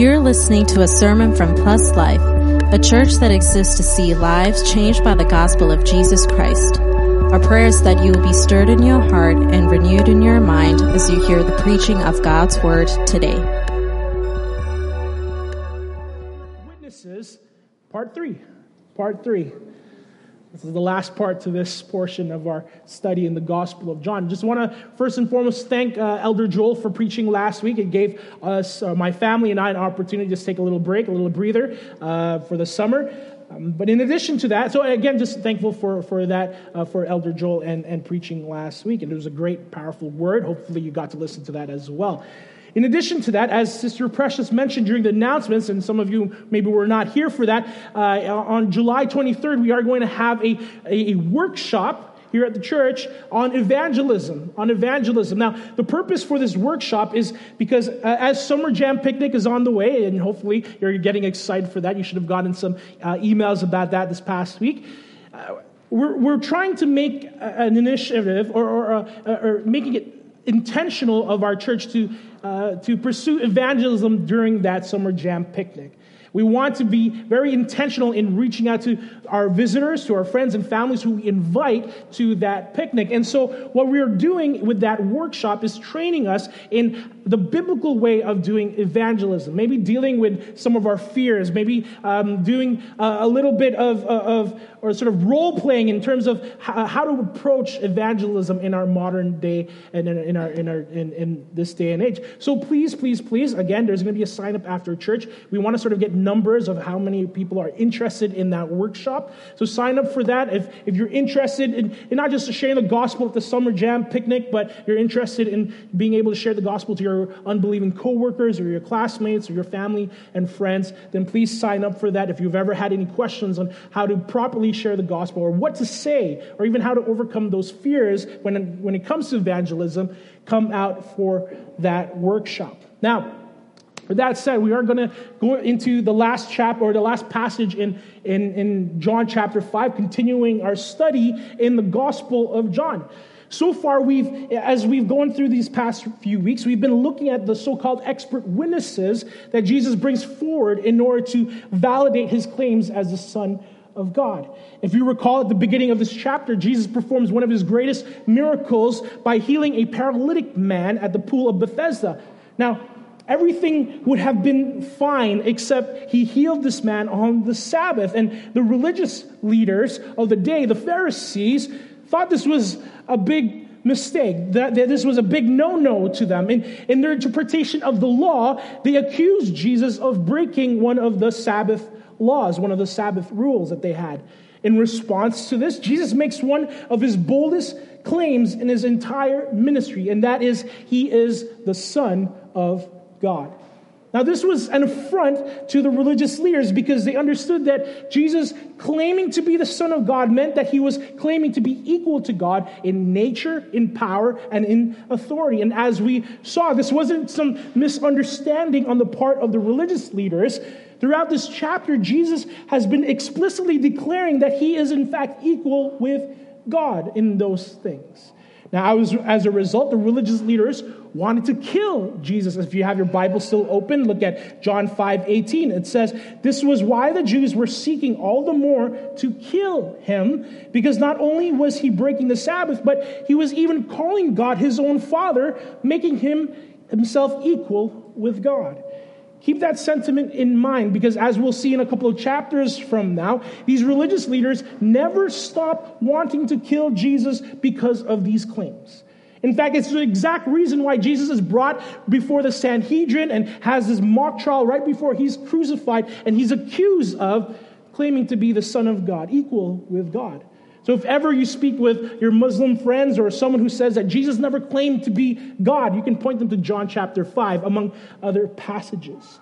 You're listening to a sermon from Plus Life, a church that exists to see lives changed by the gospel of Jesus Christ. Our prayer is that you will be stirred in your heart and renewed in your mind as you hear the preaching of God's word today. Witnesses, part three. Part three. This is the last part to this portion of our study in the Gospel of John. Just want to first and foremost thank uh, Elder Joel for preaching last week. It gave us, uh, my family and I, an opportunity to just take a little break, a little breather uh, for the summer. Um, but in addition to that, so again, just thankful for, for that, uh, for Elder Joel and, and preaching last week. And it was a great, powerful word. Hopefully, you got to listen to that as well. In addition to that, as Sister Precious mentioned during the announcements, and some of you maybe were not here for that, uh, on July 23rd, we are going to have a, a, a workshop here at the church on evangelism on evangelism. Now the purpose for this workshop is because uh, as summer jam picnic is on the way and hopefully you're getting excited for that you should have gotten some uh, emails about that this past week uh, we're, we're trying to make an initiative or, or, uh, or making it intentional of our church to uh, to pursue evangelism during that summer jam picnic. We want to be very intentional in reaching out to our visitors, to our friends and families who we invite to that picnic. And so, what we are doing with that workshop is training us in the biblical way of doing evangelism, maybe dealing with some of our fears, maybe um, doing uh, a little bit of, uh, of, or sort of role playing in terms of how, how, to approach evangelism in our modern day and in, in, our, in, our, in, in this day and age. So please, please, please, again, there's going to be a sign up after church. We want to sort of get numbers of how many people are interested in that workshop. So sign up for that. If, if you're interested in, in not just sharing the gospel at the summer jam picnic, but you're interested in being able to share the gospel to your unbelieving coworkers or your classmates or your family and friends, then please sign up for that. If you've ever had any questions on how to properly share the gospel or what to say or even how to overcome those fears when, when it comes to evangelism, come out for that workshop. Now, with that said, we are going to go into the last chapter or the last passage in, in, in John chapter 5, continuing our study in the Gospel of John. So far, we've, as we've gone through these past few weeks, we've been looking at the so called expert witnesses that Jesus brings forward in order to validate his claims as the Son of God. If you recall at the beginning of this chapter, Jesus performs one of his greatest miracles by healing a paralytic man at the pool of Bethesda. Now, everything would have been fine except he healed this man on the Sabbath. And the religious leaders of the day, the Pharisees, thought this was a big mistake, that, this was a big no no to them. In, in their interpretation of the law, they accused Jesus of breaking one of the Sabbath laws, one of the Sabbath rules that they had. In response to this, Jesus makes one of his boldest claims in his entire ministry, and that is, he is the Son of God. Now, this was an affront to the religious leaders because they understood that Jesus claiming to be the Son of God meant that he was claiming to be equal to God in nature, in power, and in authority. And as we saw, this wasn't some misunderstanding on the part of the religious leaders. Throughout this chapter, Jesus has been explicitly declaring that he is, in fact, equal with God in those things. Now, as, as a result, the religious leaders wanted to kill Jesus. If you have your Bible still open, look at John 5 18. It says, This was why the Jews were seeking all the more to kill him, because not only was he breaking the Sabbath, but he was even calling God his own Father, making him himself equal with God. Keep that sentiment in mind because, as we'll see in a couple of chapters from now, these religious leaders never stop wanting to kill Jesus because of these claims. In fact, it's the exact reason why Jesus is brought before the Sanhedrin and has this mock trial right before he's crucified, and he's accused of claiming to be the Son of God, equal with God. So, if ever you speak with your Muslim friends or someone who says that Jesus never claimed to be God, you can point them to John chapter 5, among other passages.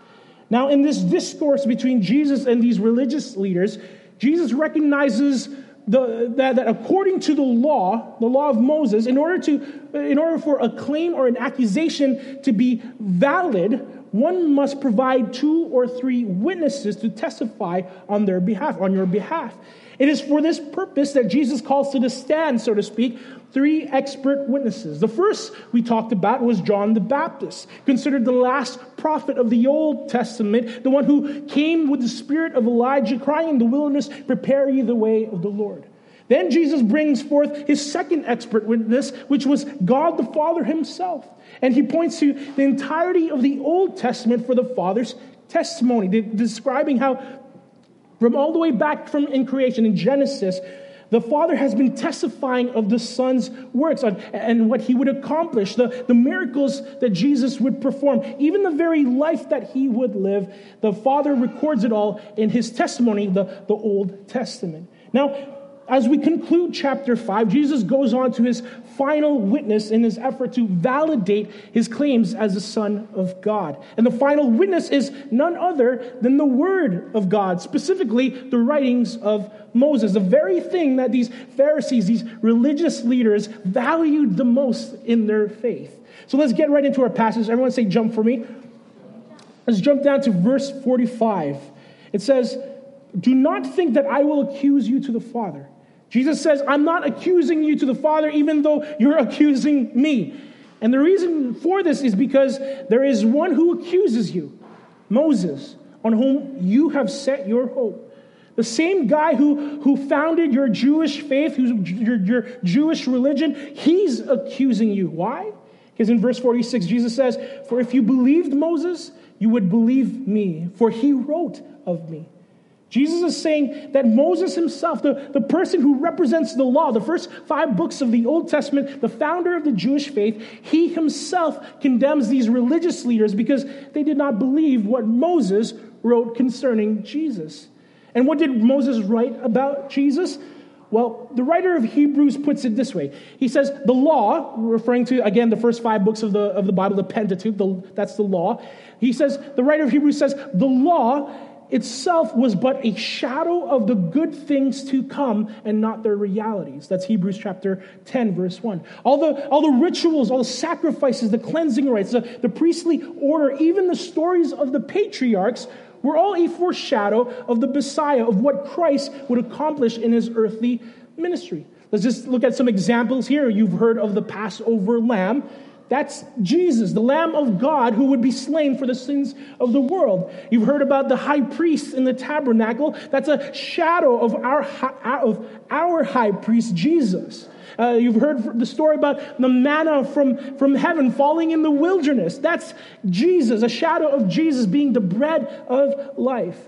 Now, in this discourse between Jesus and these religious leaders, Jesus recognizes the, that, that, according to the law, the law of Moses, in order, to, in order for a claim or an accusation to be valid one must provide two or three witnesses to testify on their behalf, on your behalf. It is for this purpose that Jesus calls to the stand, so to speak, three expert witnesses. The first we talked about was John the Baptist, considered the last prophet of the Old Testament, the one who came with the spirit of Elijah, crying in the wilderness, Prepare ye the way of the Lord. Then Jesus brings forth his second expert witness, which was God the Father himself. And he points to the entirety of the Old Testament for the Father's testimony, describing how, from all the way back from in creation in Genesis, the Father has been testifying of the Son's works and what he would accomplish, the, the miracles that Jesus would perform, even the very life that he would live. The Father records it all in his testimony, the, the Old Testament. Now, as we conclude chapter 5, Jesus goes on to his final witness in his effort to validate his claims as the Son of God. And the final witness is none other than the Word of God, specifically the writings of Moses, the very thing that these Pharisees, these religious leaders, valued the most in their faith. So let's get right into our passage. Everyone say, jump for me. Let's jump down to verse 45. It says, Do not think that I will accuse you to the Father. Jesus says, I'm not accusing you to the Father, even though you're accusing me. And the reason for this is because there is one who accuses you, Moses, on whom you have set your hope. The same guy who, who founded your Jewish faith, who's your, your Jewish religion, he's accusing you. Why? Because in verse 46, Jesus says, For if you believed Moses, you would believe me, for he wrote of me. Jesus is saying that Moses himself, the, the person who represents the law, the first five books of the Old Testament, the founder of the Jewish faith, he himself condemns these religious leaders because they did not believe what Moses wrote concerning Jesus. And what did Moses write about Jesus? Well, the writer of Hebrews puts it this way. He says, the law, referring to, again, the first five books of the, of the Bible, the Pentateuch, the, that's the law. He says, the writer of Hebrews says, the law itself was but a shadow of the good things to come and not their realities. That's Hebrews chapter 10, verse 1. All the, all the rituals, all the sacrifices, the cleansing rites, the, the priestly order, even the stories of the patriarchs were all a foreshadow of the Messiah, of what Christ would accomplish in his earthly ministry. Let's just look at some examples here. You've heard of the Passover lamb. That's Jesus, the Lamb of God who would be slain for the sins of the world. You've heard about the high priest in the tabernacle. That's a shadow of our, of our high priest, Jesus. Uh, you've heard the story about the manna from, from heaven falling in the wilderness. That's Jesus, a shadow of Jesus being the bread of life.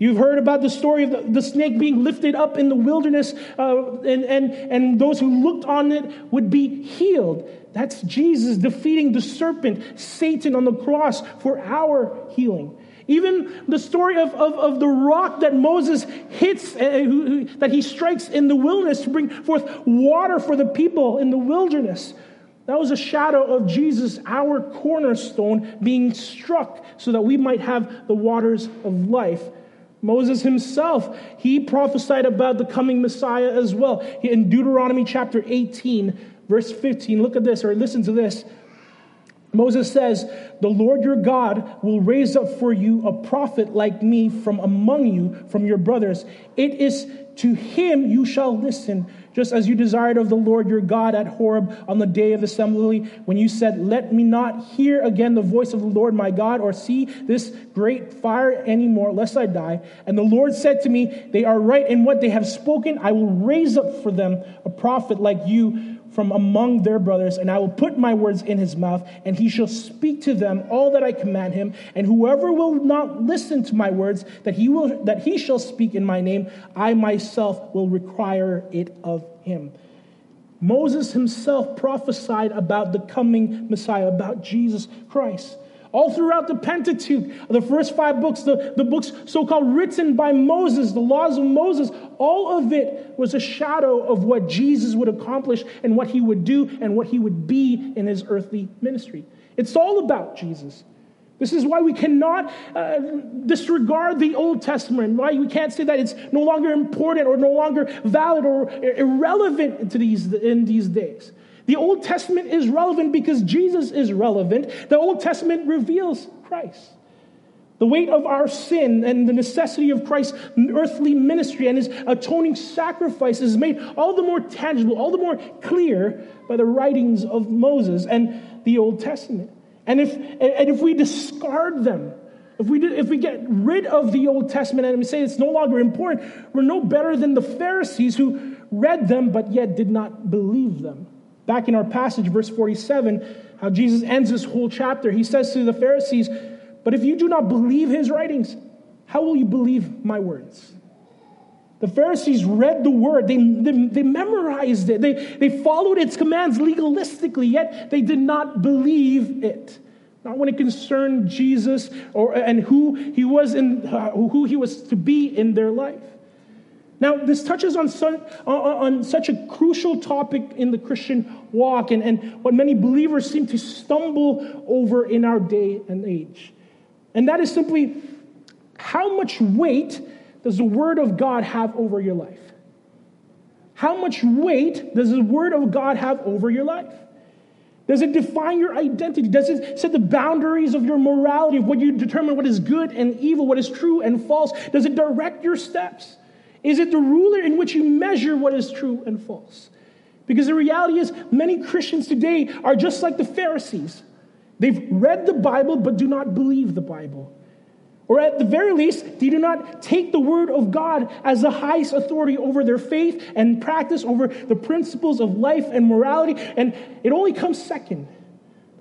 You've heard about the story of the, the, snake being lifted up in the wilderness, uh, and, and, and those who looked on it would be healed. That's Jesus defeating the serpent, Satan, on the cross for our healing. Even the story of, of, of the rock that Moses hits, uh, who, who, that he strikes in the wilderness to bring forth water for the people in the wilderness. That was a shadow of Jesus, our cornerstone, being struck so that we might have the waters of life Moses himself, he prophesied about the coming Messiah as well. In Deuteronomy chapter 18, verse 15, look at this or listen to this. Moses says, The Lord your God will raise up for you a prophet like me from among you, from your brothers. It is to him you shall listen, just as you desired of the Lord your God at Horeb on the day of assembly, when you said, Let me not hear again the voice of the Lord my God, or see this great fire anymore, lest I die. And the Lord said to me, They are right in what they have spoken. I will raise up for them a prophet like you from among their brothers, and I will put my words in his mouth, and he shall speak to them all that I command him. And whoever will not listen to my words that he will that he shall speak in my name, I myself will require it of him. Moses himself prophesied about the coming Messiah, about Jesus Christ. All throughout the Pentateuch, the first five books, the, the books so called written by Moses, the laws of Moses, all of it was a shadow of what Jesus would accomplish and what he would do and what he would be in his earthly ministry. It's all about Jesus. This is why we cannot uh, disregard the Old Testament, why we can't say that it's no longer important or no longer valid or irrelevant to these, in these days. The Old Testament is relevant because Jesus is relevant. The Old Testament reveals Christ. The weight of our sin and the necessity of Christ's earthly ministry and his atoning sacrifice is made all the more tangible, all the more clear by the writings of Moses and the Old Testament. And if, and if we discard them, if we, if we get rid of the Old Testament and we say it's no longer important, we're no better than the Pharisees who read them but yet did not believe them. Back in our passage, verse 47, how Jesus ends this whole chapter, he says to the Pharisees, But if you do not believe his writings, how will you believe my words? The Pharisees read the word, they, they, they, memorized it, they, they followed its commands legalistically, yet they did not believe it. Not when it concerned Jesus or, and who he was in, uh, who he was to be in their life. Now, this touches on, su- on such a crucial topic in the Christian walk and, and what many believers seem to stumble over in our day and age. And that is simply how much weight does the Word of God have over your life? How much weight does the Word of God have over your life? Does it define your identity? Does it set the boundaries of your morality, of what you determine what is good and evil, what is true and false? Does it direct your steps? Is it the ruler in which you measure what is true and false? Because the reality is, many Christians today are just like the Pharisees. They've read the Bible but do not believe the Bible. Or at the very least, they do not take the word of God as the highest authority over their faith and practice over the principles of life and morality, and it only comes second.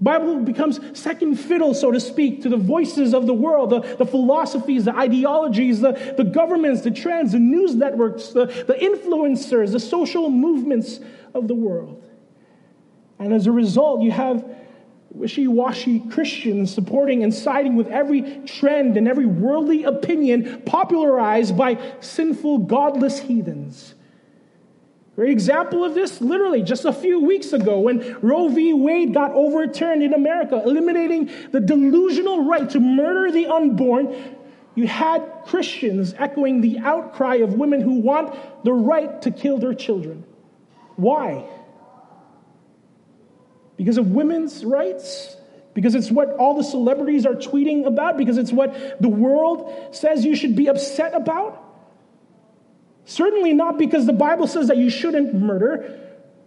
Bible becomes second fiddle, so to speak, to the voices of the world, the, the philosophies, the ideologies, the, the governments, the trends, the news networks, the, the influencers, the social movements of the world. And as a result, you have wishy washy Christians supporting and siding with every trend and every worldly opinion popularized by sinful, godless heathens. Great example of this, literally just a few weeks ago when Roe v. Wade got overturned in America, eliminating the delusional right to murder the unborn. You had Christians echoing the outcry of women who want the right to kill their children. Why? Because of women's rights? Because it's what all the celebrities are tweeting about? Because it's what the world says you should be upset about? Certainly not because the Bible says that you shouldn't murder,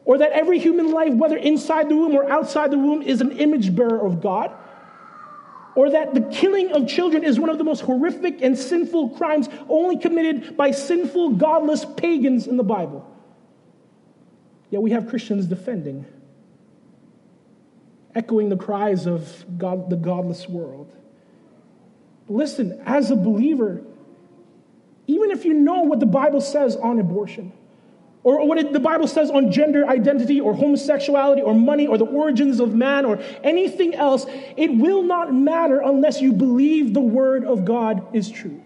or that every human life, whether inside the womb or outside the womb, is an image bearer of God, or that the killing of children is one of the most horrific and sinful crimes only committed by sinful, godless pagans in the Bible. Yet we have Christians defending, echoing the cries of God, the godless world. Listen, as a believer, even if you know what the Bible says on abortion, or what it, the Bible says on gender identity, or homosexuality, or money, or the origins of man, or anything else, it will not matter unless you believe the Word of God is true.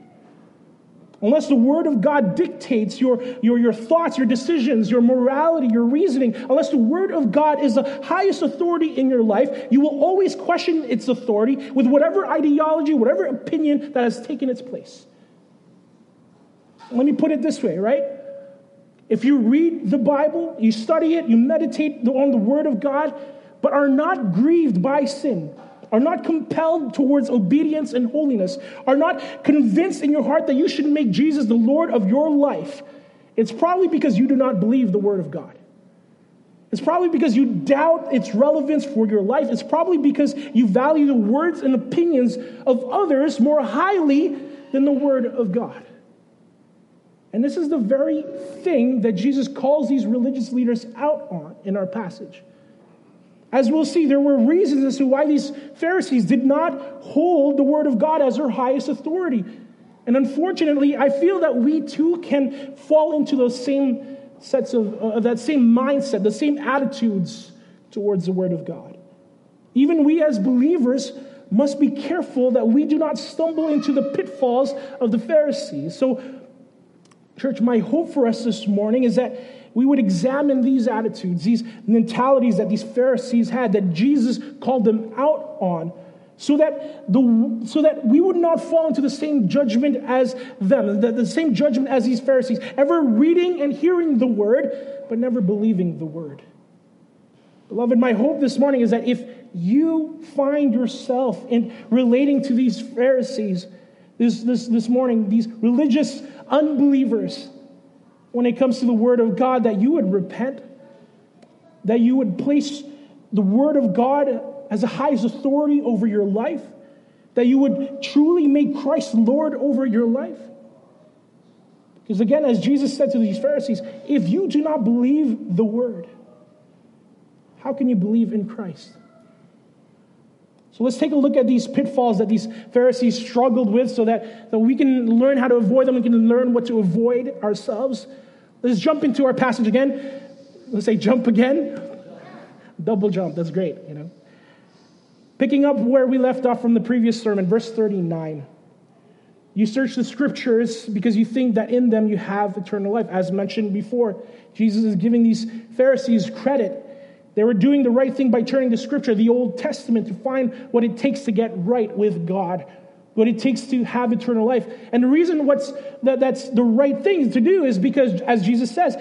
Unless the Word of God dictates your, your, your thoughts, your decisions, your morality, your reasoning, unless the Word of God is the highest authority in your life, you will always question its authority with whatever ideology, whatever opinion that has taken its place. Let me put it this way, right? If you read the Bible, you study it, you meditate on the Word of God, but are not grieved by sin, are not compelled towards obedience and holiness, are not convinced in your heart that you should make Jesus the Lord of your life, it's probably because you do not believe the Word of God. It's probably because you doubt its relevance for your life. It's probably because you value the words and opinions of others more highly than the Word of God. And this is the very thing that Jesus calls these religious leaders out on in our passage. As we'll see, there were reasons as to why these Pharisees did not hold the Word of God as their highest authority. And unfortunately, I feel that we too can fall into those same sets of, uh, of that same mindset, the same attitudes towards the Word of God. Even we as believers must be careful that we do not stumble into the pitfalls of the Pharisees. So, Church, my hope for us this morning is that we would examine these attitudes, these mentalities that these Pharisees had, that Jesus called them out on, so that, the, so that we would not fall into the same judgment as them, the, the same judgment as these Pharisees, ever reading and hearing the word, but never believing the word. Beloved, my hope this morning is that if you find yourself in relating to these Pharisees this, this, this morning, these religious unbelievers, when it comes to the Word of God, that you would repent, that you would place the Word of God as the highest authority over your life, that you would truly make Christ Lord over your life. Because again, as Jesus said to these Pharisees, if you do not believe the Word, how can you believe in Christ? So let's take a look at these pitfalls that these Pharisees struggled with so that, that we can learn how to avoid them. We can learn what to avoid ourselves. Let's jump into our passage again. Let's say jump again. Double jump. That's great, you know. Picking up where we left off from the previous sermon, verse 39. You search the scriptures because you think that in them you have eternal life. As mentioned before, Jesus is giving these Pharisees credit they were doing the right thing by turning to Scripture, the Old Testament, to find what it takes to get right with God, what it takes to have eternal life. And the reason what's, that, that's the right thing to do is because, as Jesus says,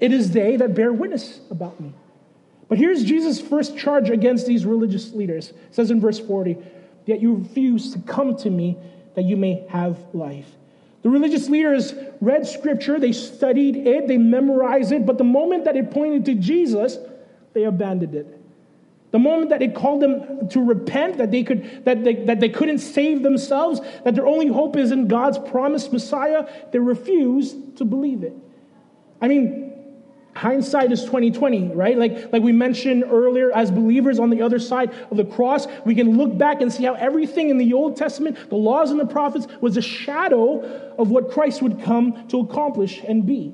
it is they that bear witness about me. But here's Jesus' first charge against these religious leaders. It says in verse 40, Yet you refuse to come to me that you may have life. The religious leaders read scripture, they studied it, they memorized it, but the moment that it pointed to Jesus, they abandoned it. The moment that it called them to repent, that they, could, that, they, that they couldn't save themselves, that their only hope is in God's promised Messiah, they refused to believe it. I mean, hindsight is 2020 right like like we mentioned earlier as believers on the other side of the cross we can look back and see how everything in the old testament the laws and the prophets was a shadow of what christ would come to accomplish and be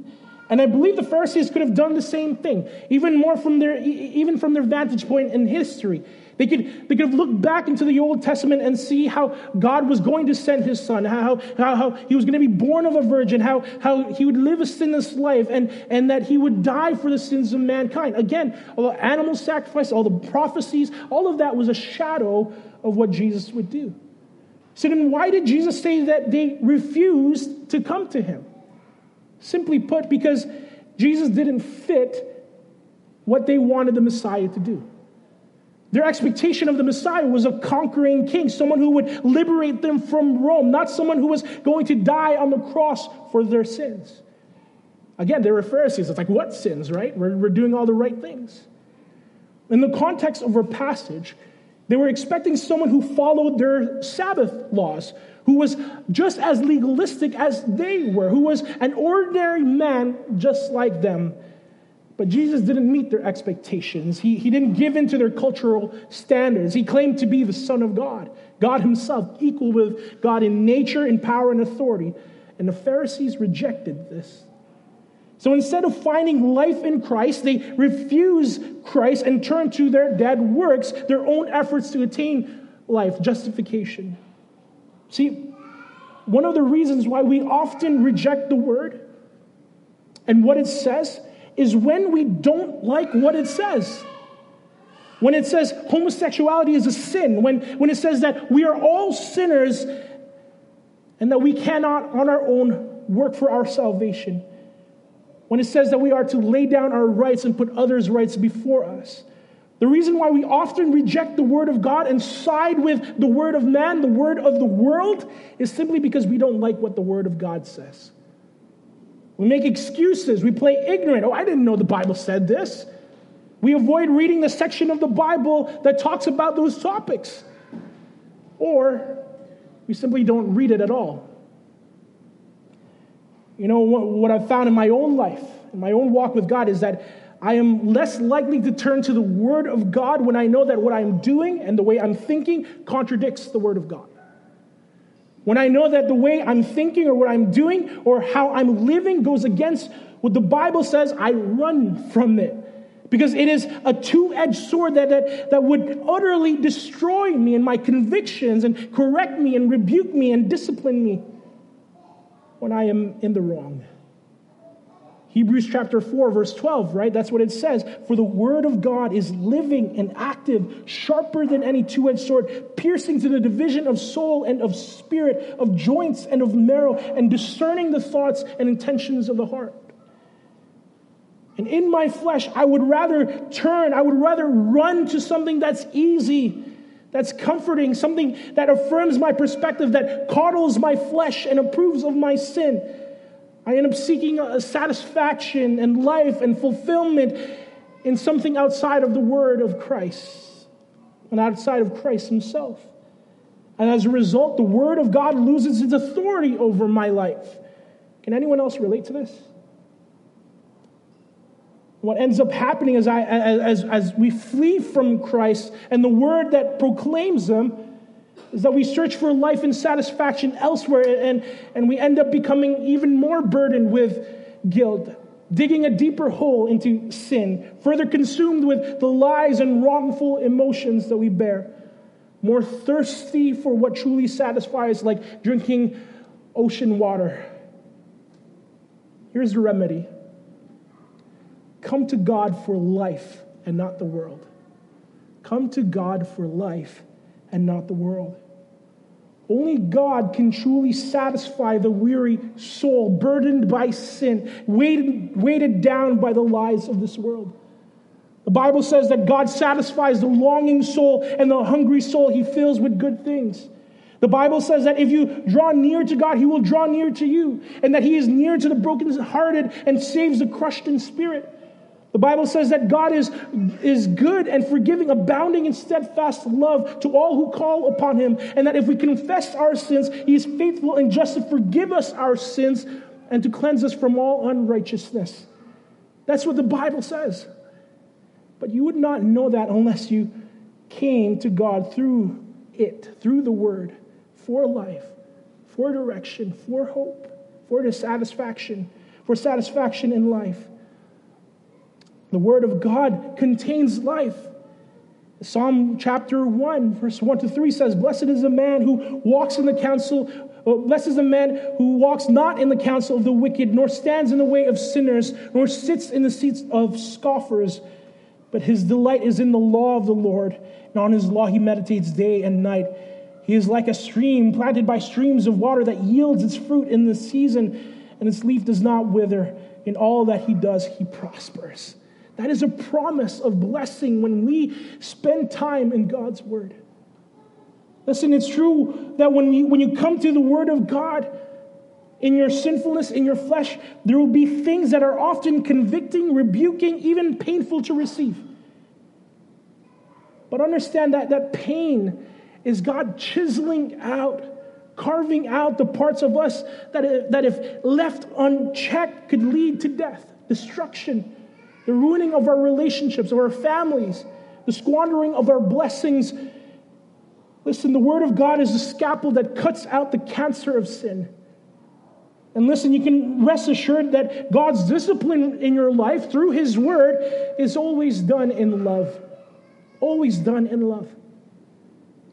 and I believe the Pharisees could have done the same thing, even more from their, even from their vantage point in history. They could, they could have looked back into the Old Testament and see how God was going to send his son, how, how, how he was going to be born of a virgin, how, how he would live a sinless life, and, and that he would die for the sins of mankind. Again, all the animal sacrifice, all the prophecies, all of that was a shadow of what Jesus would do. So then, why did Jesus say that they refused to come to him? Simply put, because Jesus didn't fit what they wanted the Messiah to do. Their expectation of the Messiah was a conquering king, someone who would liberate them from Rome, not someone who was going to die on the cross for their sins. Again, they were Pharisees. It's like, what sins, right? We're, we're doing all the right things. In the context of our passage, they were expecting someone who followed their Sabbath laws, who was just as legalistic as they were, who was an ordinary man just like them. But Jesus didn't meet their expectations. He, he didn't give in to their cultural standards. He claimed to be the Son of God, God Himself, equal with God in nature, in power, and authority. And the Pharisees rejected this. So instead of finding life in Christ, they refuse Christ and turn to their dead works, their own efforts to attain life, justification. See, one of the reasons why we often reject the word and what it says is when we don't like what it says. When it says homosexuality is a sin, when, when it says that we are all sinners and that we cannot on our own work for our salvation, when it says that we are to lay down our rights and put others' rights before us. The reason why we often reject the word of God and side with the word of man, the word of the world, is simply because we don't like what the word of God says. We make excuses. We play ignorant. Oh, I didn't know the Bible said this. We avoid reading the section of the Bible that talks about those topics. Or we simply don't read it at all. You know, what I've found in my own life, in my own walk with God, is that I am less likely to turn to the Word of God when I know that what I'm doing and the way I'm thinking contradicts the Word of God. When I know that the way I'm thinking or what I'm doing or how I'm living goes against what the Bible says, I run from it. Because it is a two edged sword that, that, that would utterly destroy me and my convictions and correct me and rebuke me and discipline me when I am in the wrong. Hebrews chapter 4, verse 12, right? That's what it says. For the word of God is living and active, sharper than any two edged sword, piercing to the division of soul and of spirit, of joints and of marrow, and discerning the thoughts and intentions of the heart. And in my flesh, I would rather turn, I would rather run to something that's easy, that's comforting, something that affirms my perspective, that coddles my flesh and approves of my sin. I end up seeking a satisfaction and life and fulfillment in something outside of the word of Christ and outside of Christ himself. And as a result, the word of God loses its authority over my life. Can anyone else relate to this? What ends up happening is I, as, as we flee from Christ and the word that proclaims them is that we search for life and satisfaction elsewhere and, and we end up becoming even more burdened with guilt, digging a deeper hole into sin, further consumed with the lies and wrongful emotions that we bear, more thirsty for what truly satisfies, like drinking ocean water. Here's the remedy Come to God for life and not the world. Come to God for life and not the world. Only God can truly satisfy the weary soul, burdened by sin, weighted, weighted down by the lies of this world. The Bible says that God satisfies the longing soul and the hungry soul he fills with good things. The Bible says that if you draw near to God, he will draw near to you, and that he is near to the brokenhearted and saves the crushed in spirit. The Bible says that God is, is good and forgiving, abounding in steadfast love to all who call upon him, and that if we confess our sins, he is faithful and just to forgive us our sins and to cleanse us from all unrighteousness. That's what the Bible says. But you would not know that unless you came to God through it, through the word, for life, for direction, for hope, for dissatisfaction, for satisfaction in life. The Word of God contains life. Psalm chapter 1, verse 1 to 3 says, Blessed is the man who walks in the counsel, uh, blessed is the man who walks not in the counsel of the wicked, nor stands in the way of sinners, nor sits in the seats of scoffers. But his delight is in the law of the Lord, and on his law he meditates day and night. He is like a stream planted by streams of water that yields its fruit in the season, and its leaf does not wither. In all that he does, he prospers. That is a promise of blessing when we spend time in God's Word. Listen, it's true that when you, when you come to the Word of God, in your sinfulness, in your flesh, there will be things that are often convicting, rebuking, even painful to receive. But understand that that pain is God chiseling out, carving out the parts of us that, that if left unchecked could lead to death, destruction the ruining of our relationships, of our families, the squandering of our blessings. Listen, the Word of God is a scalpel that cuts out the cancer of sin. And listen, you can rest assured that God's discipline in your life through His Word is always done in love. Always done in love.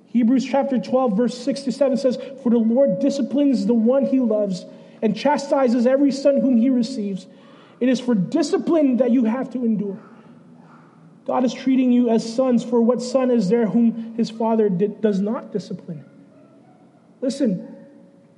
Hebrews chapter 12, verse 6 to 7 says, For the Lord disciplines the one he loves and chastises every son whom he receives. It is for discipline that you have to endure. God is treating you as sons, for what son is there whom his father did, does not discipline? Listen,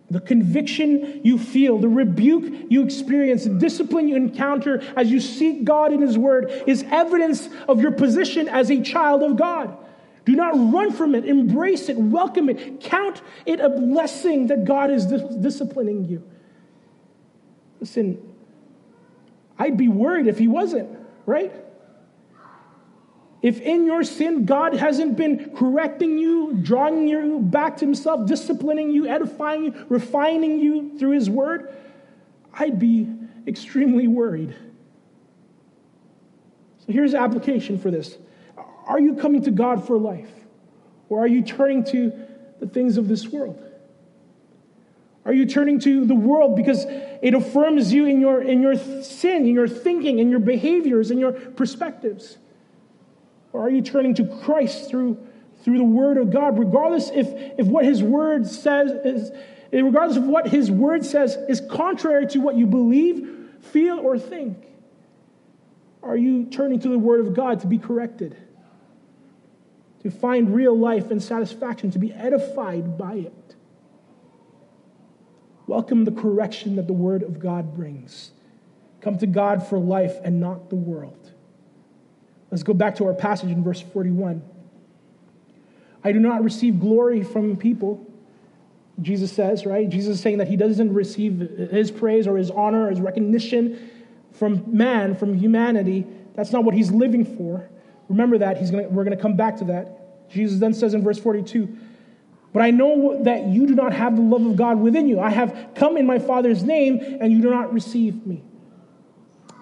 the conviction you feel, the rebuke you experience, the discipline you encounter as you seek God in His Word is evidence of your position as a child of God. Do not run from it, embrace it, welcome it, count it a blessing that God is dis- disciplining you. Listen, I'd be worried if he wasn't, right? If in your sin God hasn't been correcting you, drawing you back to himself, disciplining you, edifying you, refining you through his word, I'd be extremely worried. So here's the application for this Are you coming to God for life? Or are you turning to the things of this world? Are you turning to the world because it affirms you in your, in your sin, in your thinking, in your behaviors, in your perspectives? Or are you turning to Christ through, through the Word of God, regardless if, if what His Word says is, regardless of what His Word says is contrary to what you believe, feel, or think? Are you turning to the Word of God to be corrected? To find real life and satisfaction, to be edified by it? Welcome the correction that the Word of God brings. come to God for life and not the world. Let's go back to our passage in verse 41. I do not receive glory from people. Jesus says, right? Jesus is saying that he doesn't receive his praise or his honor or his recognition from man, from humanity. That's not what he's living for. Remember that. He's gonna, we're going to come back to that. Jesus then says in verse 42 But I know that you do not have the love of God within you. I have come in my Father's name, and you do not receive me.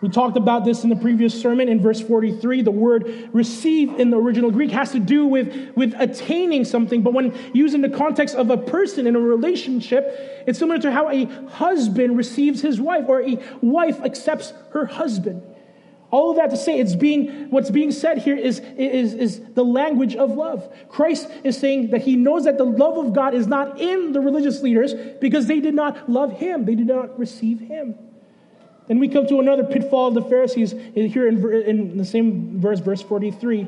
We talked about this in the previous sermon in verse 43. The word receive in the original Greek has to do with, with attaining something, but when used in the context of a person in a relationship, it's similar to how a husband receives his wife or a wife accepts her husband. All of that to say, it's being what's being said here is, is, is the language of love. Christ is saying that he knows that the love of God is not in the religious leaders because they did not love him, they did not receive him. Then we come to another pitfall of the Pharisees here in, in the same verse, verse 43.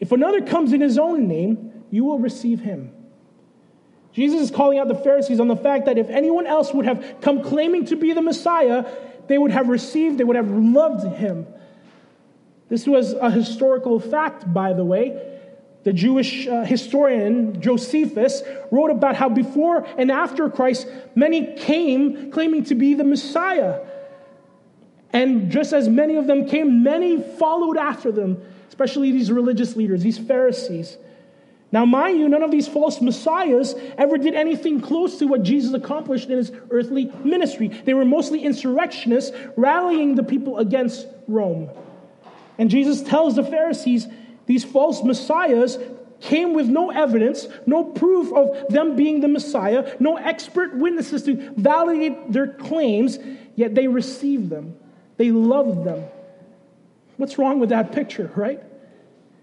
If another comes in his own name, you will receive him. Jesus is calling out the Pharisees on the fact that if anyone else would have come claiming to be the Messiah, they would have received, they would have loved him. This was a historical fact, by the way. The Jewish uh, historian Josephus wrote about how before and after Christ, many came claiming to be the Messiah. And just as many of them came, many followed after them, especially these religious leaders, these Pharisees. Now, mind you, none of these false messiahs ever did anything close to what Jesus accomplished in his earthly ministry. They were mostly insurrectionists, rallying the people against Rome. And Jesus tells the Pharisees these false messiahs came with no evidence, no proof of them being the Messiah, no expert witnesses to validate their claims, yet they received them. They loved them. What's wrong with that picture, right?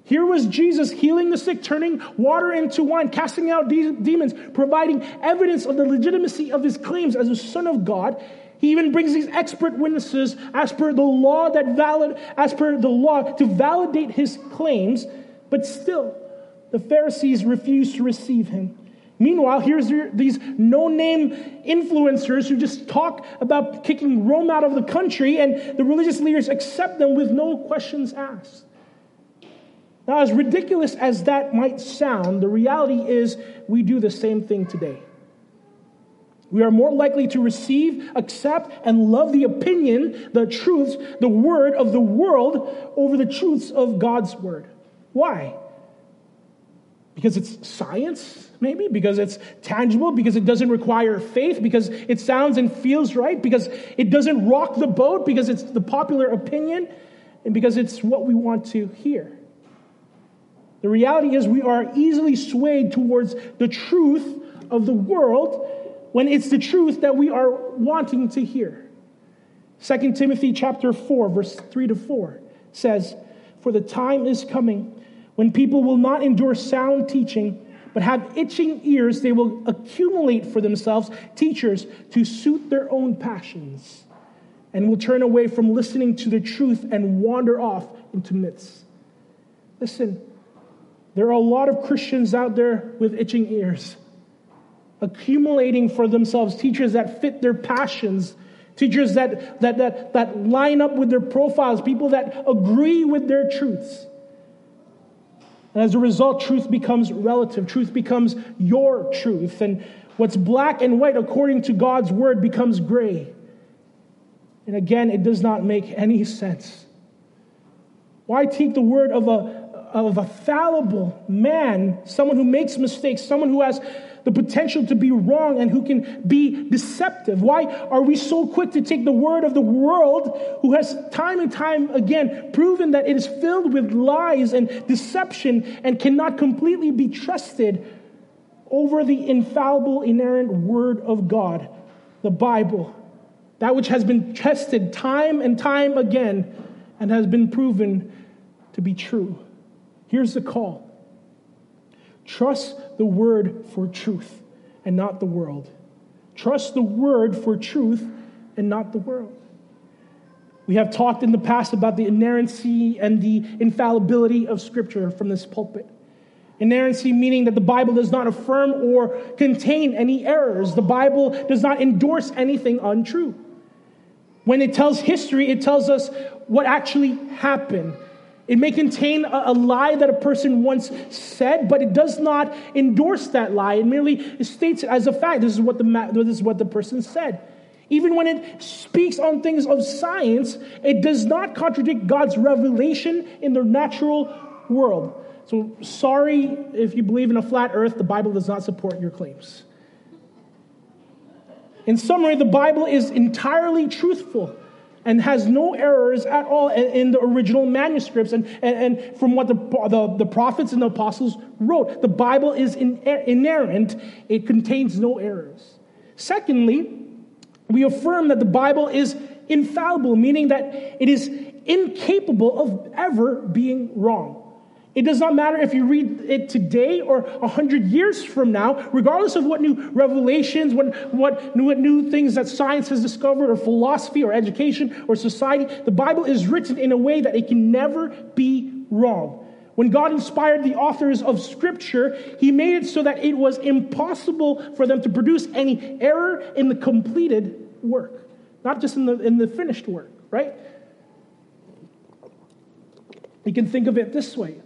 Here was Jesus healing the sick, turning water into wine, casting out de- demons, providing evidence of the legitimacy of his claims as a son of God. He even brings these expert witnesses as per the law that valid as per the law to validate his claims, but still the Pharisees refuse to receive him. Meanwhile, here's these no name influencers who just talk about kicking Rome out of the country, and the religious leaders accept them with no questions asked. Now, as ridiculous as that might sound, the reality is we do the same thing today. We are more likely to receive, accept, and love the opinion, the truths, the word of the world over the truths of God's word. Why? Because it's science, maybe? Because it's tangible? Because it doesn't require faith? Because it sounds and feels right? Because it doesn't rock the boat? Because it's the popular opinion? And because it's what we want to hear? The reality is, we are easily swayed towards the truth of the world when it's the truth that we are wanting to hear. 2 Timothy chapter 4 verse 3 to 4 says, "For the time is coming when people will not endure sound teaching, but have itching ears, they will accumulate for themselves teachers to suit their own passions, and will turn away from listening to the truth and wander off into myths. Listen, there are a lot of Christians out there with itching ears, accumulating for themselves teachers that fit their passions teachers that, that, that, that line up with their profiles, people that agree with their truths. And as a result, truth becomes relative. Truth becomes your truth. And what's black and white according to God's word becomes gray. And again, it does not make any sense. Why take the word of a, of a fallible man, someone who makes mistakes, someone who has the potential to be wrong and who can be deceptive? Why are we so quick to take the word of the world who has time and time again proven that it is filled with lies and deception and cannot completely be trusted over the infallible, inerrant word of God, the Bible? That which has been tested time and time again and has been proven to be true. Here's the call Trust the word for truth and not the world. Trust the word for truth and not the world. We have talked in the past about the inerrancy and the infallibility of Scripture from this pulpit. Inerrancy meaning that the Bible does not affirm or contain any errors. The Bible does not endorse anything untrue. When it tells history, it tells us what actually happened. It may contain a, a, lie that a person once said, but it does not endorse that lie. It merely states it as a fact. This is what the, this is what the person said. Even when it speaks on things of science, it does not contradict God's revelation in the natural world. So, sorry if you believe in a flat earth, the Bible does not support your claims. In summary, the Bible is entirely truthful and has no errors at all in the original manuscripts and, and, and from what the, the, the, prophets and the apostles wrote. The Bible is inerrant, it contains no errors. Secondly, we affirm that the Bible is infallible, meaning that it is incapable of ever being wrong. It does not matter if you read it today or a hundred years from now, regardless of what new revelations, what, what, new, what new things that science has discovered, or philosophy, or education, or society. The Bible is written in a way that it can never be wrong. When God inspired the authors of Scripture, He made it so that it was impossible for them to produce any error in the completed work, not just in the, in the finished work, right? You can think of it this way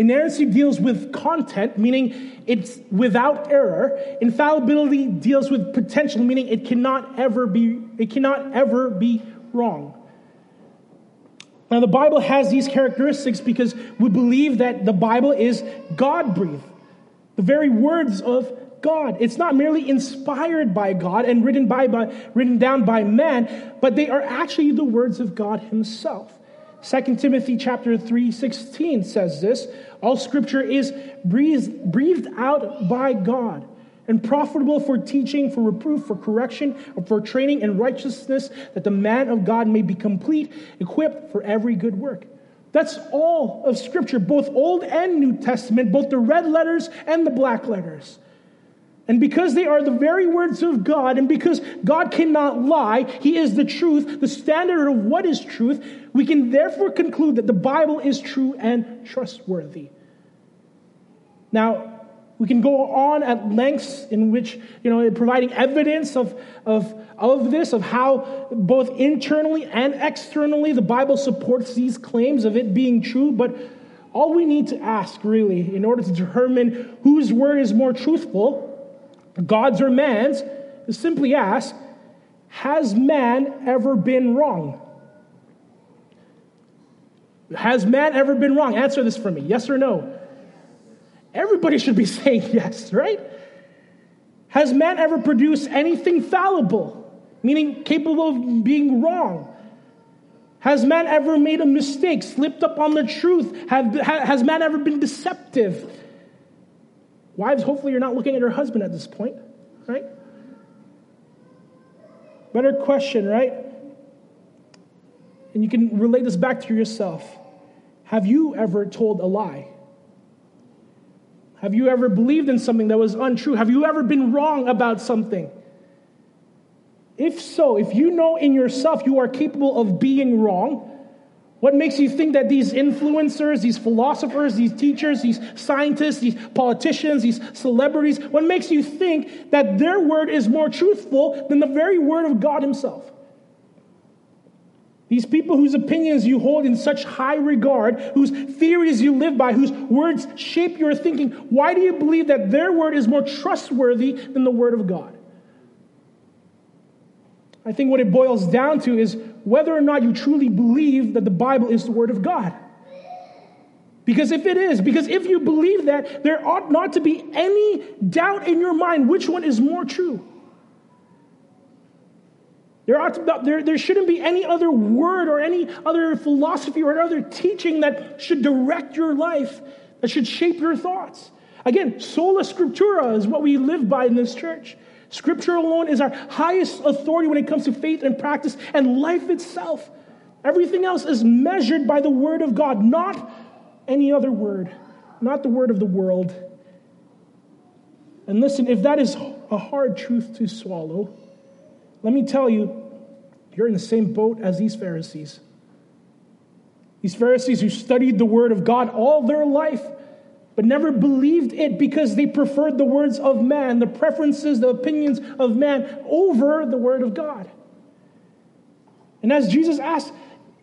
Inerrancy deals with content, meaning it's without error. Infallibility deals with potential, meaning it cannot ever be, it cannot ever be wrong. Now, the Bible has these characteristics because we believe that the Bible is God breathed, the very words of God. It's not merely inspired by God and written, by, by, written down by man, but they are actually the words of God Himself. 2 Timothy chapter 3, 16 says this all scripture is breathed out by God and profitable for teaching, for reproof, for correction, for training in righteousness, that the man of God may be complete, equipped for every good work. That's all of Scripture, both Old and New Testament, both the red letters and the black letters. And because they are the very words of God, and because God cannot lie, He is the truth, the standard of what is truth, we can therefore conclude that the Bible is true and trustworthy. Now, we can go on at lengths in which, you know, providing evidence of, of, of this, of how both internally and externally the Bible supports these claims of it being true, but all we need to ask, really, in order to determine whose word is more truthful, God's or man's, simply ask, has man ever been wrong? Has man ever been wrong? Answer this for me yes or no? Everybody should be saying yes, right? Has man ever produced anything fallible, meaning capable of being wrong? Has man ever made a mistake, slipped up on the truth? Have, has man ever been deceptive? Wives, hopefully you're not looking at your husband at this point, right? Better question, right? And you can relate this back to yourself. Have you ever told a lie? Have you ever believed in something that was untrue? Have you ever been wrong about something? If so, if you know in yourself you are capable of being wrong, what makes you think that these influencers, these philosophers, these teachers, these scientists, these politicians, these celebrities, what makes you think that their word is more truthful than the very word of God Himself? These people whose opinions you hold in such high regard, whose theories you live by, whose words shape your thinking, why do you believe that their word is more trustworthy than the word of God? I think what it boils down to is whether or not you truly believe that the Bible is the Word of God. Because if it is, because if you believe that, there ought not to be any doubt in your mind which one is more true. There, ought to, there, there shouldn't be any other word or any other philosophy or other teaching that should direct your life, that should shape your thoughts. Again, sola scriptura is what we live by in this church. Scripture alone is our highest authority when it comes to faith and practice and life itself. Everything else is measured by the Word of God, not any other word, not the word of the world. And listen, if that is a hard truth to swallow, let me tell you, you're in the same boat as these Pharisees. These Pharisees who studied the Word of God all their life but never believed it because they preferred the words of man, the preferences, the opinions of man over the word of God. And as Jesus asked,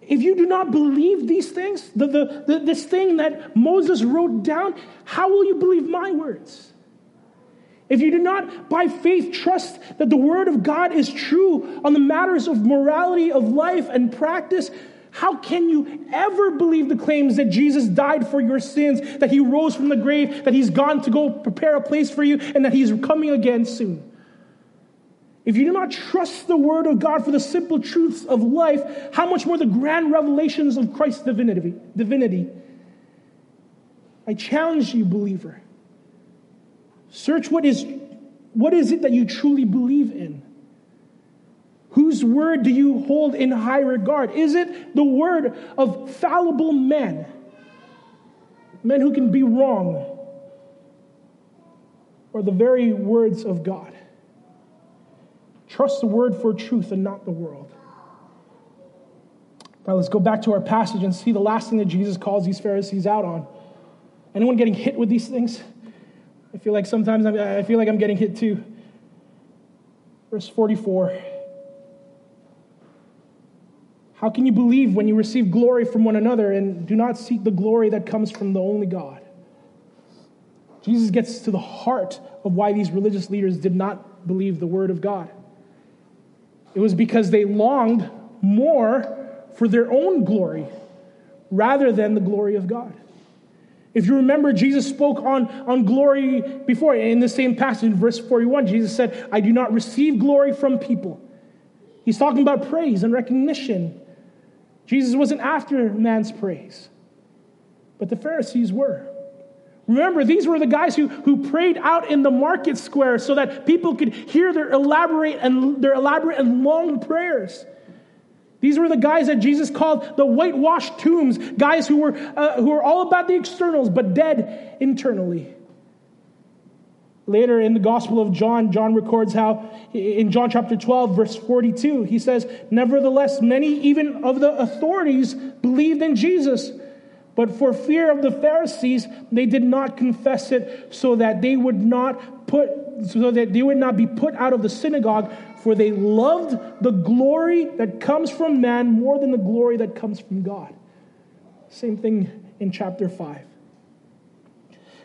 if you do not believe these things, the, the, the, this thing that Moses wrote down, how will you believe my words? If you do not, by faith, trust that the word of God is true on the matters of morality of life and practice, how can you ever believe the claims that Jesus died for your sins, that he rose from the grave, that he's gone to go prepare a place for you, and that he's coming again soon? If you do not trust the word of God for the simple truths of life, how much more the grand revelations of Christ's divinity? divinity? I challenge you, believer. Search what is, what is it that you truly believe in? Whose word do you hold in high regard? Is it the word of fallible men? Men who can be wrong? Or the very words of God? Trust the word for truth and not the world. Now let's go back to our passage and see the last thing that Jesus calls these Pharisees out on. Anyone getting hit with these things? I feel like sometimes I'm, I feel like I'm getting hit too. Verse 44. How can you believe when you receive glory from one another and do not seek the glory that comes from the only God? Jesus gets to the heart of why these religious leaders did not believe the word of God. It was because they longed more for their own glory rather than the glory of God. If you remember, Jesus spoke on, on glory before. In the same passage, in verse 41, Jesus said, I do not receive glory from people. He's talking about praise and recognition. Jesus wasn't after man's praise, but the Pharisees were. Remember, these were the guys who, who prayed out in the market square so that people could hear their elaborate and their elaborate and long prayers. These were the guys that Jesus called the whitewashed tombs, guys who were, uh, who were all about the externals but dead internally. Later in the Gospel of John, John records how in John chapter 12, verse 42, he says, Nevertheless, many even of the authorities believed in Jesus. But for fear of the Pharisees, they did not confess it so that they would not put so that they would not be put out of the synagogue for they loved the glory that comes from man more than the glory that comes from God. Same thing in chapter 5.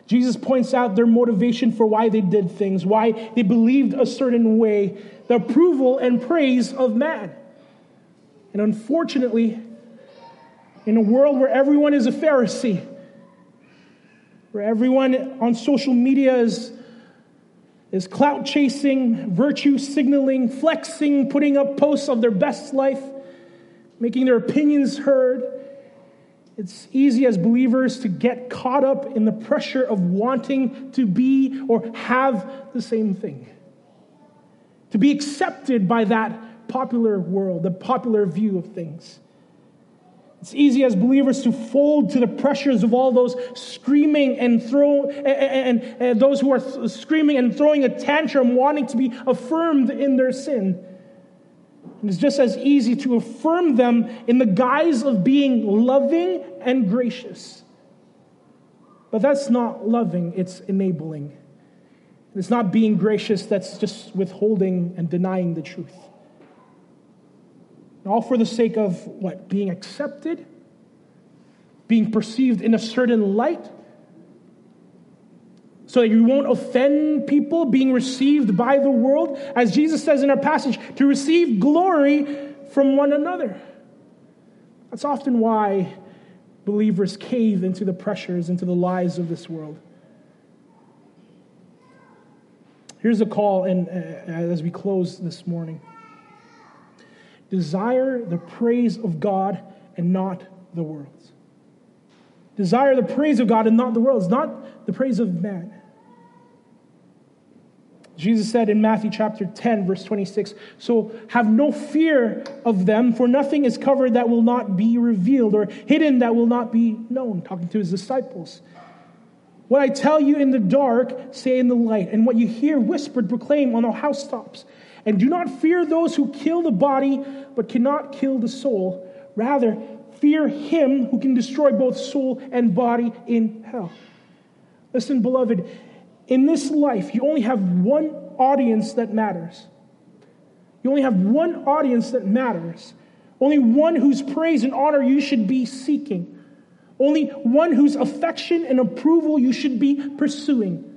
Jesus points out their motivation for why they did things, why they believed a certain way, the approval and praise of man. And unfortunately, in a world where everyone is a Pharisee, where everyone on social media is is clout chasing, virtue signaling, flexing, putting up posts of their best life, making their opinions heard. It's easy as believers to get caught up in the pressure of wanting to be or have the same thing. To be accepted by that popular world, the popular view of things. It's easy as believers to fold to the pressures of all those screaming and throw and, and, and, those who are screaming and throwing a tantrum, wanting to be affirmed in their sin. And it's just as easy to affirm them in the guise of being loving and gracious. But that's not loving, it's enabling. It's not being gracious, that's just withholding and denying the truth all for the sake of what? Being accepted, being perceived in a certain light, so that you won't offend people, being received by the world, as Jesus says in our passage, to receive glory from one another. That's often why believers cave into the pressures, into the lies of this world. Here's a call, and uh, as we close this morning. Desire the praise of God and not the world's. Desire the praise of God and not the world's, not the praise of man. Jesus said in Matthew chapter 10, verse 26, So have no fear of them, for nothing is covered that will not be revealed, or hidden that will not be known, talking to his disciples. What I tell you in the dark, say in the light, and what you hear whispered, proclaim on the housetops. And do not fear those who kill the body, but cannot kill the soul. Rather, fear him who can destroy both soul and body in hell. Listen, beloved, in this life, you only have one audience that matters. You only have one audience that matters. only one whose praise and honor you should be seeking, only one whose affection and approval you should be pursuing.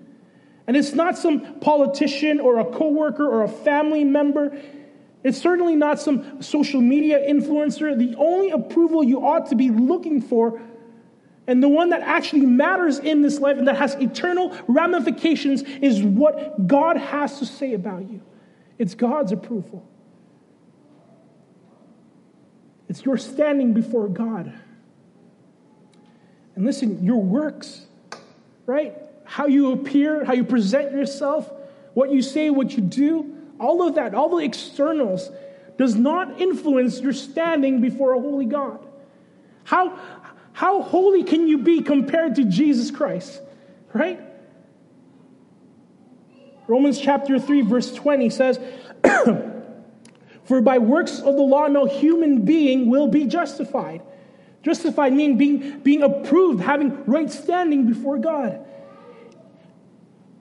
And it's not some politician or a coworker or a family member. It's certainly not some social media influencer. The only approval you ought to be looking for and the one that actually matters in this life and that has eternal ramifications is what God has to say about you. It's God's approval. It's your standing before God. And listen, your works, right? How you appear, how you present yourself, what you say, what you do, all of that, all the externals, does not influence your standing before a holy God. How, how holy can you be compared to Jesus Christ? Right? Romans chapter 3, verse 20 says, For by works of the law, no human being will be justified. Justified meaning being, being approved, having right standing before God.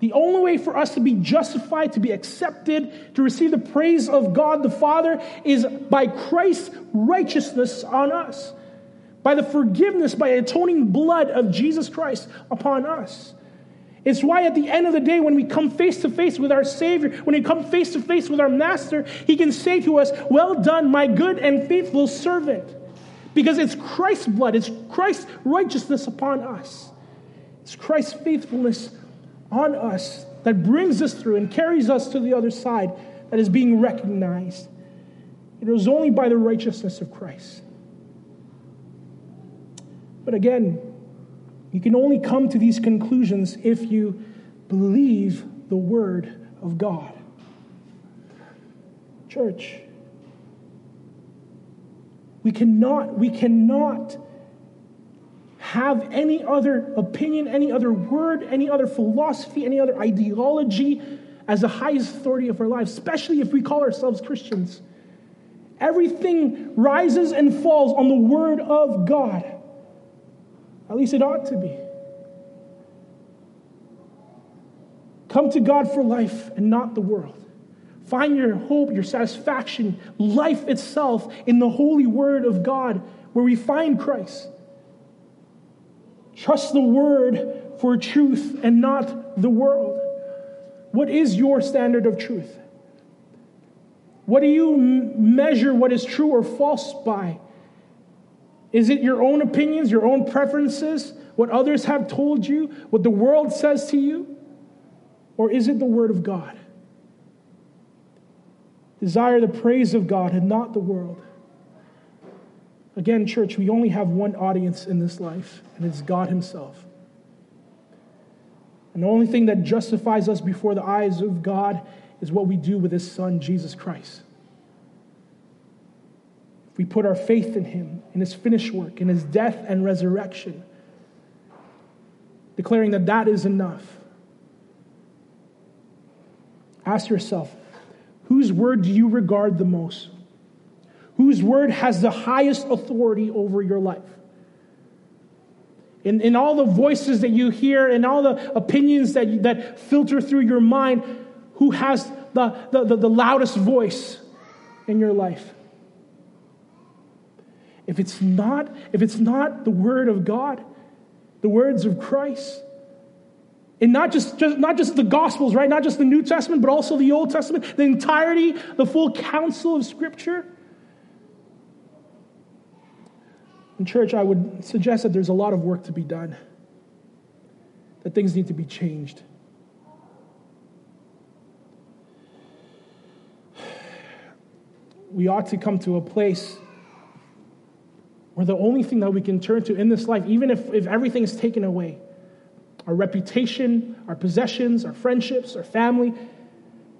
The only way for us to be justified, to be accepted, to receive the praise of God the Father is by Christ's righteousness on us, by the forgiveness, by atoning blood of Jesus Christ upon us. It's why at the end of the day, when we come face to face with our Savior, when we come face to face with our Master, He can say to us, Well done, my good and faithful servant. Because it's Christ's blood, it's Christ's righteousness upon us, it's Christ's faithfulness on us that brings us through and carries us to the other side that is being recognized. It was only by the righteousness of Christ. But again, you can only come to these conclusions if you believe the Word of God. Church, we cannot, we cannot have any other opinion, any other word, any other philosophy, any other ideology as the highest authority of our lives, especially if we call ourselves Christians. Everything rises and falls on the Word of God. At least it ought to be. Come to God for life and not the world. Find your hope, your satisfaction, life itself in the holy Word of God where we find Christ. Trust the word for truth and not the world. What is your standard of truth? What do you measure what is true or false by? Is it your own opinions, your own preferences, what others have told you, what the world says to you? Or is it the Word of God? Desire the praise of God and not the world. Again, church, we only have one audience in this life, and it's God Himself. And the only thing that justifies us before the eyes of God is what we do with His Son, Jesus Christ. If we put our faith in Him, in His finished work, in His death and resurrection, declaring that that is enough, ask yourself whose word do you regard the most? Whose word has the highest authority over your life. In, in all the voices that you hear and all the opinions that, that filter through your mind, who has the, the, the, the loudest voice in your life? If it's not, if it's not the word of God, the words of Christ, and not just, just, not just the Gospels, right? Not just the New Testament, but also the Old Testament, the entirety, the full counsel of Scripture. In church, I would suggest that there's a lot of work to be done, that things need to be changed. We ought to come to a place where the only thing that we can turn to in this life, even if, if everything is taken away, our reputation, our possessions, our friendships, our family,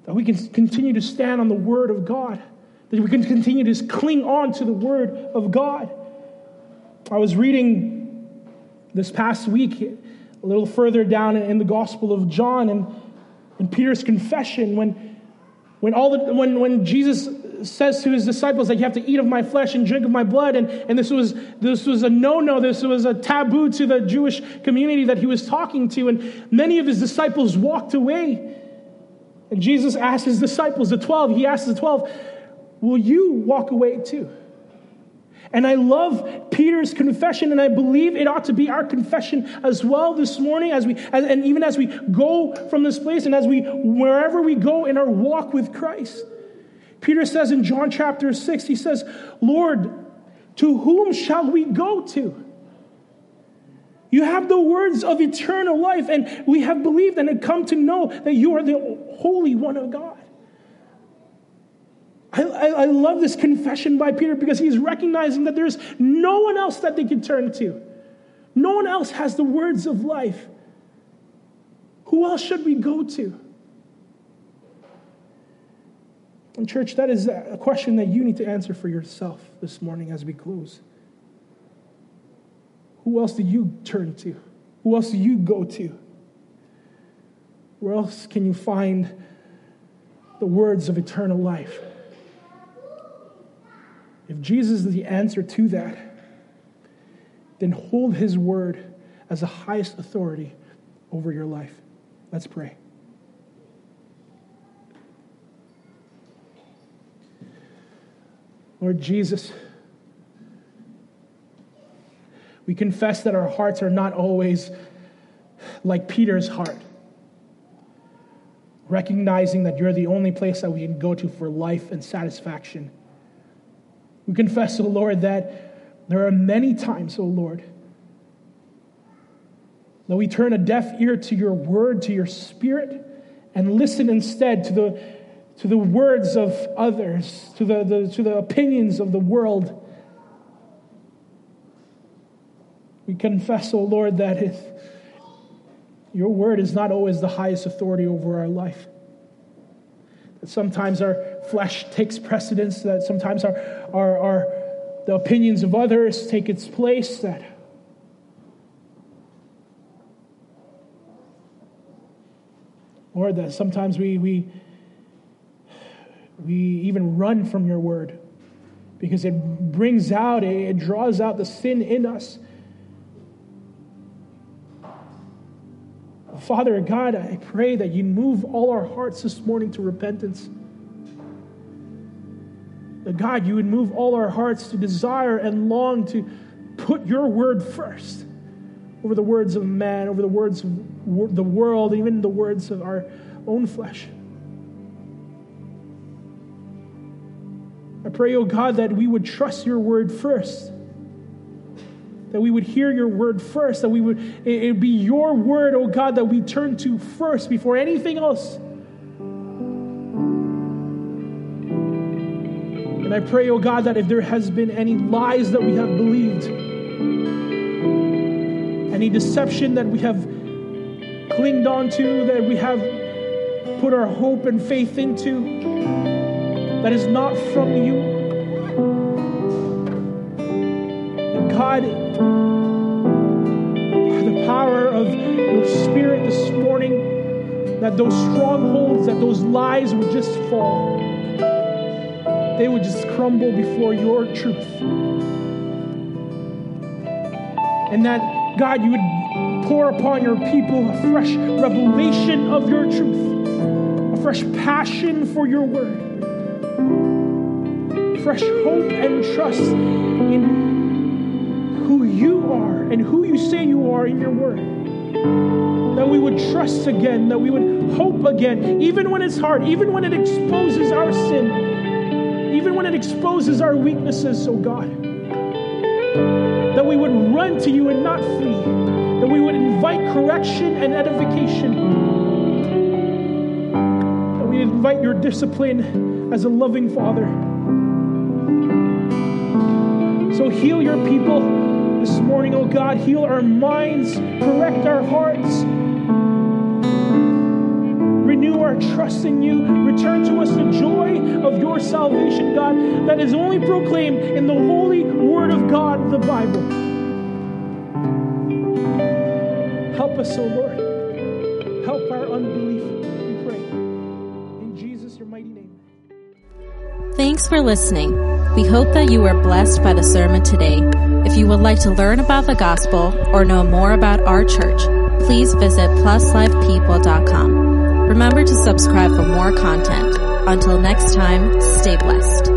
that we can continue to stand on the Word of God, that we can continue to cling on to the Word of God I was reading this past week a little further down in the Gospel of John and Peter's confession when, when, all the, when, when Jesus says to his disciples that you have to eat of my flesh and drink of my blood. And, and this, was, this was a no no, this was a taboo to the Jewish community that he was talking to. And many of his disciples walked away. And Jesus asked his disciples, the 12, he asked the 12, Will you walk away too? And I love Peter's confession, and I believe it ought to be our confession as well this morning, as we, as, and even as we go from this place, and as we wherever we go in our walk with Christ. Peter says in John chapter 6, he says, Lord, to whom shall we go to? You have the words of eternal life, and we have believed and have come to know that you are the Holy One of God. I, I, I, love this confession by Peter because he's recognizing that there's no one else that they can turn to. No one else has the words of life. Who else should we go to? And, church, that is a question that you need to answer for yourself this morning as we close. Who else do you turn to? Who else do you go to? Where else can you find the words of eternal life? If Jesus is the answer to that, then hold his word as the highest authority over your life. Let's pray. Lord Jesus, we confess that our hearts are not always like Peter's heart, recognizing that you're the only place that we can go to for life and satisfaction. We confess, O oh Lord, that there are many times, O oh Lord, that we turn a deaf ear to your word, to your spirit, and listen instead to the, to the words of others, to the, the, to the opinions of the world. We confess, O oh Lord, that if your word is not always the highest authority over our life. Sometimes our flesh takes precedence, that sometimes our, our, our the opinions of others take its place, that or that sometimes we, we, we even run from your word because it brings out, it draws out the sin in us. Father God, I pray that you move all our hearts this morning to repentance. That God, you would move all our hearts to desire and long to put your word first over the words of man, over the words of the world, even the words of our own flesh. I pray, oh God, that we would trust your word first that we would hear your word first, that we would, it would be your word, oh God, that we turn to first before anything else. And I pray, oh God, that if there has been any lies that we have believed, any deception that we have clinged on to, that we have put our hope and faith into, that is not from you. And the power of your spirit this morning, that those strongholds, that those lies would just fall. They would just crumble before your truth. And that, God, you would pour upon your people a fresh revelation of your truth, a fresh passion for your word, fresh hope and trust and who you say you are in your word. That we would trust again, that we would hope again, even when it's hard, even when it exposes our sin, even when it exposes our weaknesses, oh God. That we would run to you and not flee, that we would invite correction and edification, that we invite your discipline as a loving Father. So heal your people this morning, oh God. Heal our minds, correct our hearts, renew our trust in you. Return to us the joy of your salvation, God, that is only proclaimed in the holy word of God, the Bible. Help us, O oh Lord. Help our unbelief, we pray. In Jesus, your mighty name. Thanks for listening. We hope that you were blessed by the sermon today. If you would like to learn about the gospel or know more about our church, please visit pluslifepeople.com. Remember to subscribe for more content. Until next time, stay blessed.